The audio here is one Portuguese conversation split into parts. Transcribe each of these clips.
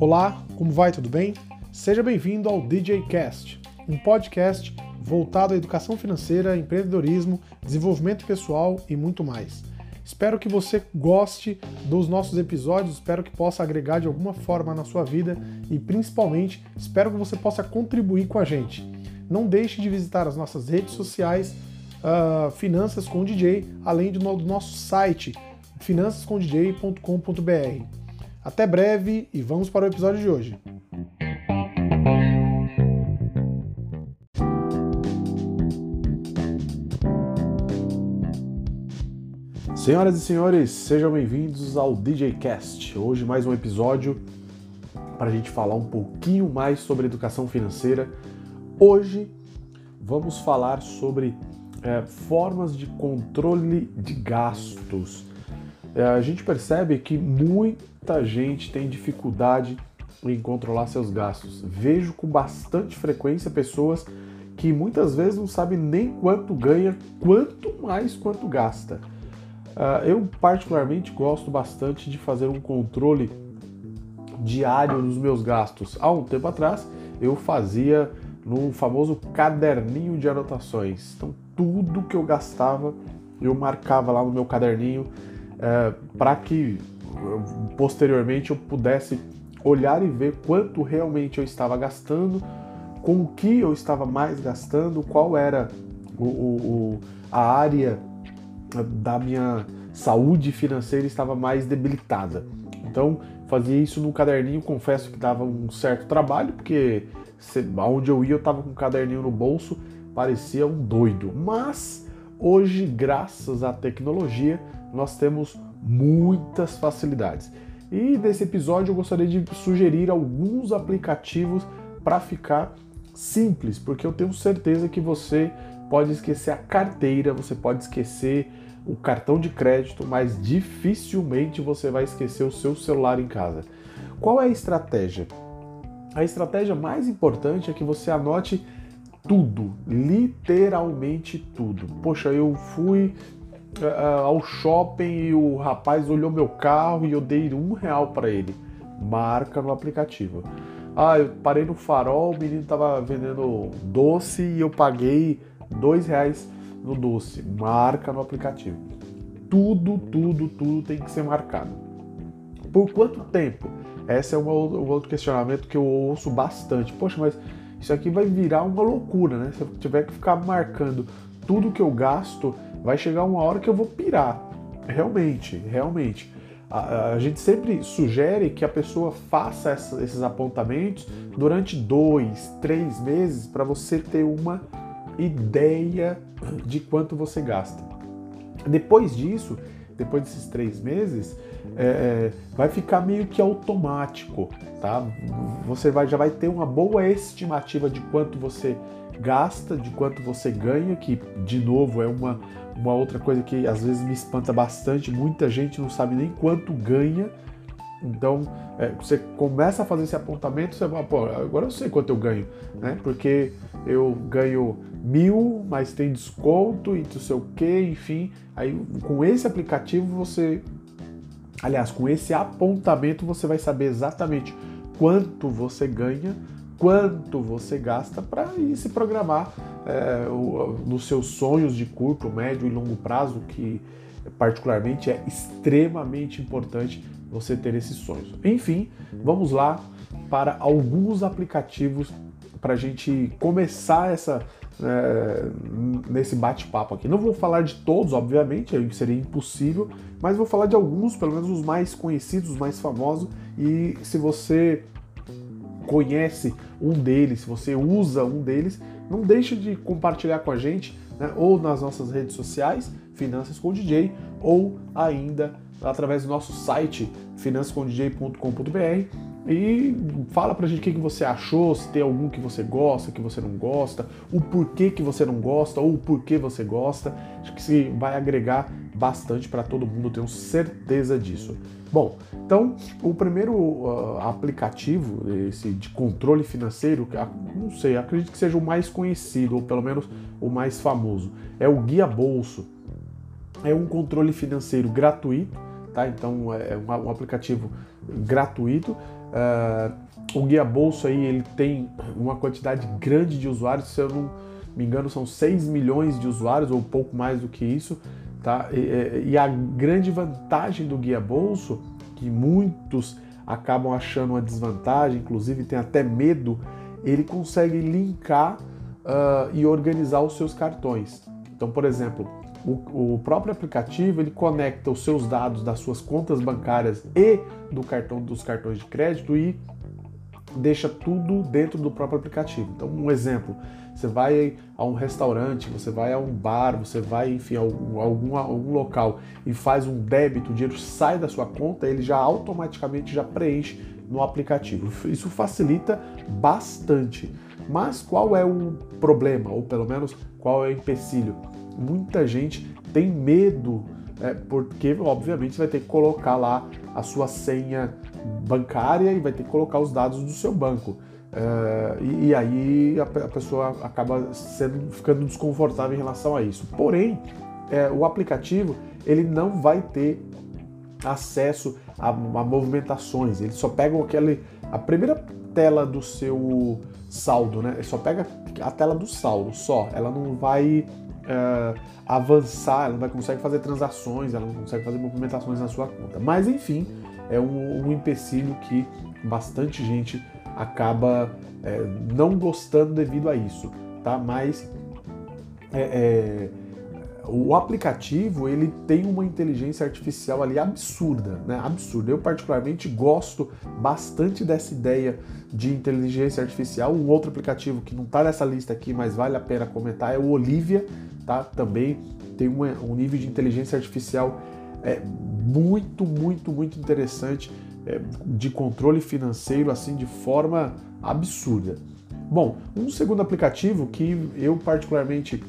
Olá, como vai? Tudo bem? Seja bem-vindo ao DJ Cast, um podcast voltado à educação financeira, empreendedorismo, desenvolvimento pessoal e muito mais. Espero que você goste dos nossos episódios, espero que possa agregar de alguma forma na sua vida e principalmente espero que você possa contribuir com a gente. Não deixe de visitar as nossas redes sociais, uh, Finanças com DJ, além do nosso site finançascomdj.com.br. Até breve e vamos para o episódio de hoje. Senhoras e senhores, sejam bem-vindos ao DJ Cast. Hoje mais um episódio para a gente falar um pouquinho mais sobre educação financeira. Hoje vamos falar sobre é, formas de controle de gastos. É, a gente percebe que muita gente tem dificuldade em controlar seus gastos. Vejo com bastante frequência pessoas que muitas vezes não sabem nem quanto ganha, quanto mais quanto gasta. Uh, eu particularmente gosto bastante de fazer um controle diário dos meus gastos. Há um tempo atrás eu fazia no famoso caderninho de anotações. Então tudo que eu gastava eu marcava lá no meu caderninho uh, para que posteriormente eu pudesse olhar e ver quanto realmente eu estava gastando, com o que eu estava mais gastando, qual era o, o, a área da minha saúde financeira estava mais debilitada. Então, fazia isso no caderninho, confesso que dava um certo trabalho, porque onde eu ia eu estava com o caderninho no bolso, parecia um doido. Mas hoje, graças à tecnologia, nós temos muitas facilidades. E nesse episódio eu gostaria de sugerir alguns aplicativos para ficar simples, porque eu tenho certeza que você pode esquecer a carteira, você pode esquecer o cartão de crédito, mas dificilmente você vai esquecer o seu celular em casa. Qual é a estratégia? A estratégia mais importante é que você anote tudo, literalmente tudo. Poxa, eu fui ao shopping e o rapaz olhou meu carro e eu dei um real para ele. Marca no aplicativo. Ah, eu parei no farol, o menino tava vendendo doce e eu paguei dois reais no doce. Marca no aplicativo. Tudo, tudo, tudo tem que ser marcado. Por quanto tempo? Esse é um outro questionamento que eu ouço bastante. Poxa, mas isso aqui vai virar uma loucura, né? Se eu tiver que ficar marcando tudo que eu gasto, vai chegar uma hora que eu vou pirar. Realmente, realmente. A, a gente sempre sugere que a pessoa faça essa, esses apontamentos durante dois, três meses para você ter uma ideia de quanto você gasta. Depois disso, depois desses três meses, é, é, vai ficar meio que automático, tá? Você vai, já vai ter uma boa estimativa de quanto você gasta, de quanto você ganha, que de novo é uma, uma outra coisa que às vezes me espanta bastante. Muita gente não sabe nem quanto ganha. Então, é, você começa a fazer esse apontamento, você fala, pô, agora eu sei quanto eu ganho, né? Porque eu ganho mil, mas tem desconto e não sei o que, enfim. Aí com esse aplicativo você. Aliás, com esse apontamento você vai saber exatamente quanto você ganha, quanto você gasta para ir se programar é, nos seus sonhos de curto, médio e longo prazo, que particularmente é extremamente importante você ter esses sonhos. Enfim, vamos lá para alguns aplicativos para a gente começar essa é, nesse bate-papo aqui. Não vou falar de todos, obviamente, seria impossível, mas vou falar de alguns, pelo menos os mais conhecidos, os mais famosos. E se você conhece um deles, se você usa um deles, não deixe de compartilhar com a gente, né, ou nas nossas redes sociais, Finanças com DJ, ou ainda através do nosso site finançascomdj.com.br e fala pra gente o que, você achou, se tem algum que você gosta, que você não gosta, o porquê que você não gosta ou o porquê você gosta. Acho que isso vai agregar bastante para todo mundo, tenho certeza disso. Bom, então o primeiro uh, aplicativo esse de controle financeiro, não sei, acredito que seja o mais conhecido ou pelo menos o mais famoso, é o Guia Bolso. É um controle financeiro gratuito tá? Então é um, aplicativo gratuito. Uh, o Guia Bolso aí ele tem uma quantidade grande de usuários, se eu não me engano são 6 milhões de usuários ou pouco mais do que isso, tá? E, e a grande vantagem do Guia Bolso, que muitos acabam achando uma desvantagem, inclusive tem até medo, ele consegue linkar uh, e organizar os seus cartões. Então, por exemplo, o, o, próprio aplicativo ele conecta os seus dados das suas contas bancárias e do cartão dos cartões de crédito e deixa tudo dentro do próprio aplicativo. Então, um exemplo, você vai a um restaurante, você vai a um bar, você vai, enfim, a algum, algum local e faz um débito, o dinheiro sai da sua conta, ele já automaticamente já preenche no aplicativo. Isso facilita bastante. Mas qual é o problema, ou pelo menos qual é o empecilho? Muita gente tem medo, é, porque obviamente você vai ter que colocar lá a sua senha bancária e vai ter que colocar os dados do seu banco. É, e, e, aí a, a, pessoa acaba sendo, ficando desconfortável em relação a isso. Porém, é, o aplicativo ele não vai ter acesso a, a, movimentações. Ele só pega aquele, a primeira tela do seu saldo, né? Ele só pega a tela do saldo, só. Ela não vai uh, avançar, ela não vai conseguir fazer transações, ela não consegue fazer movimentações na sua conta. Mas enfim, é um, um empecilho que bastante gente acaba é, não gostando devido a isso, tá? Mas é, é, o aplicativo ele tem uma inteligência artificial ali absurda, né? Absurda. Eu particularmente gosto bastante dessa ideia de inteligência artificial. Um outro aplicativo que não está nessa lista aqui, mas vale a pena comentar é o Olivia, tá? Também tem um nível de inteligência artificial é, muito, muito, muito interessante é, de controle financeiro assim de forma absurda. Bom, um segundo aplicativo que eu particularmente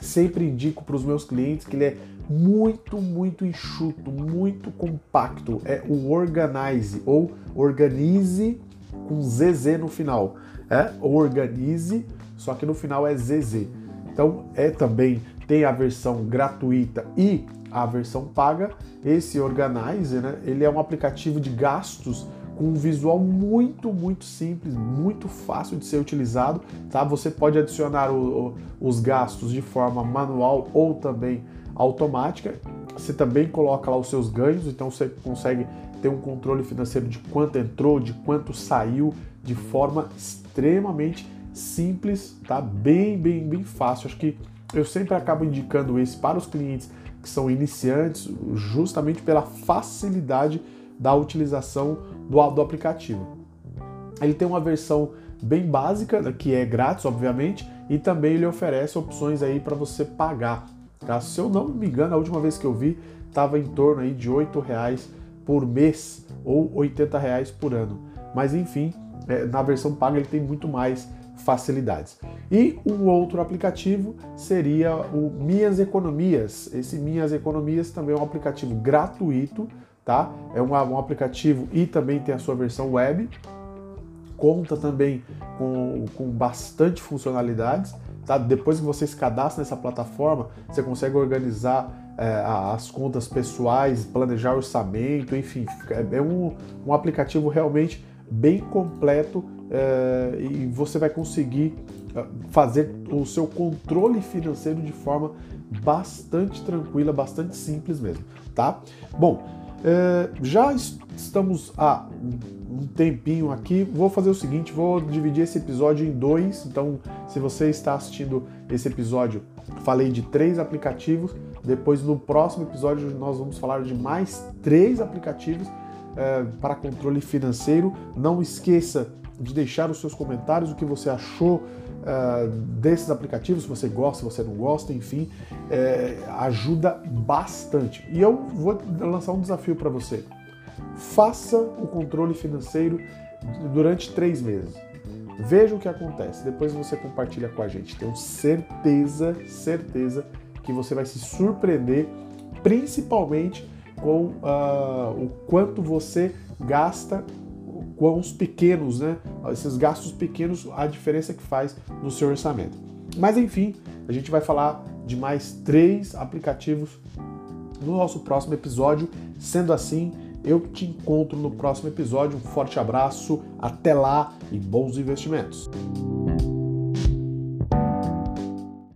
sempre indico para os meus clientes que ele é muito, muito enxuto, muito compacto. É o Organize ou Organize com ZZ no final. É Organize, só que no final é ZZ. Então é também tem a versão gratuita e a versão paga. Esse Organize, né, ele é um aplicativo de gastos com um visual muito, muito simples, muito fácil de ser utilizado, tá? Você pode adicionar o, o, os gastos de forma manual ou também automática. Você também coloca lá os seus ganhos, então você consegue ter um controle financeiro de quanto entrou, de quanto saiu, de forma extremamente simples, tá? Bem, bem, bem fácil. Acho que eu sempre acabo indicando esse para os clientes que são iniciantes, justamente pela facilidade da utilização do, do aplicativo. Ele tem uma versão bem básica, né, que é grátis, obviamente, e também ele oferece opções aí para você pagar. Tá? Se eu não me engano, a última vez que eu vi estava em torno aí de R$ reais por mês ou R$ reais por ano. Mas enfim, é, na versão paga ele tem muito mais facilidades. E um outro aplicativo seria o Minhas Economias. Esse Minhas Economias também é um aplicativo gratuito tá? É um, um aplicativo e também tem a sua versão web. Conta também com, com bastante funcionalidades. Tá? Depois que você se cadastra nessa plataforma, você consegue organizar é, as contas pessoais, planejar orçamento, enfim, é, é um, um aplicativo realmente bem completo é, e você vai conseguir é, fazer o seu controle financeiro de forma bastante tranquila, bastante simples mesmo, tá? Bom, é, já estamos há um tempinho aqui. Vou fazer o seguinte: vou dividir esse episódio em dois. Então, se você está assistindo esse episódio, falei de três aplicativos. Depois, no próximo episódio, nós vamos falar de mais três aplicativos é, para controle financeiro. Não esqueça de deixar os seus comentários, o que você achou uh, desses aplicativos, se você gosta, se você não gosta, enfim, é, ajuda bastante. E eu vou lançar um desafio para você. Faça o controle financeiro durante três meses. Veja o que acontece. Depois você compartilha com a gente. Tenho certeza, certeza que você vai se surpreender, principalmente com uh, o quanto você gasta com os pequenos, né? Esses gastos pequenos, a diferença que faz no seu orçamento. Mas enfim, a gente vai falar de mais três aplicativos no nosso próximo episódio. Sendo assim, eu te encontro no próximo episódio. Um forte abraço, até lá e bons investimentos.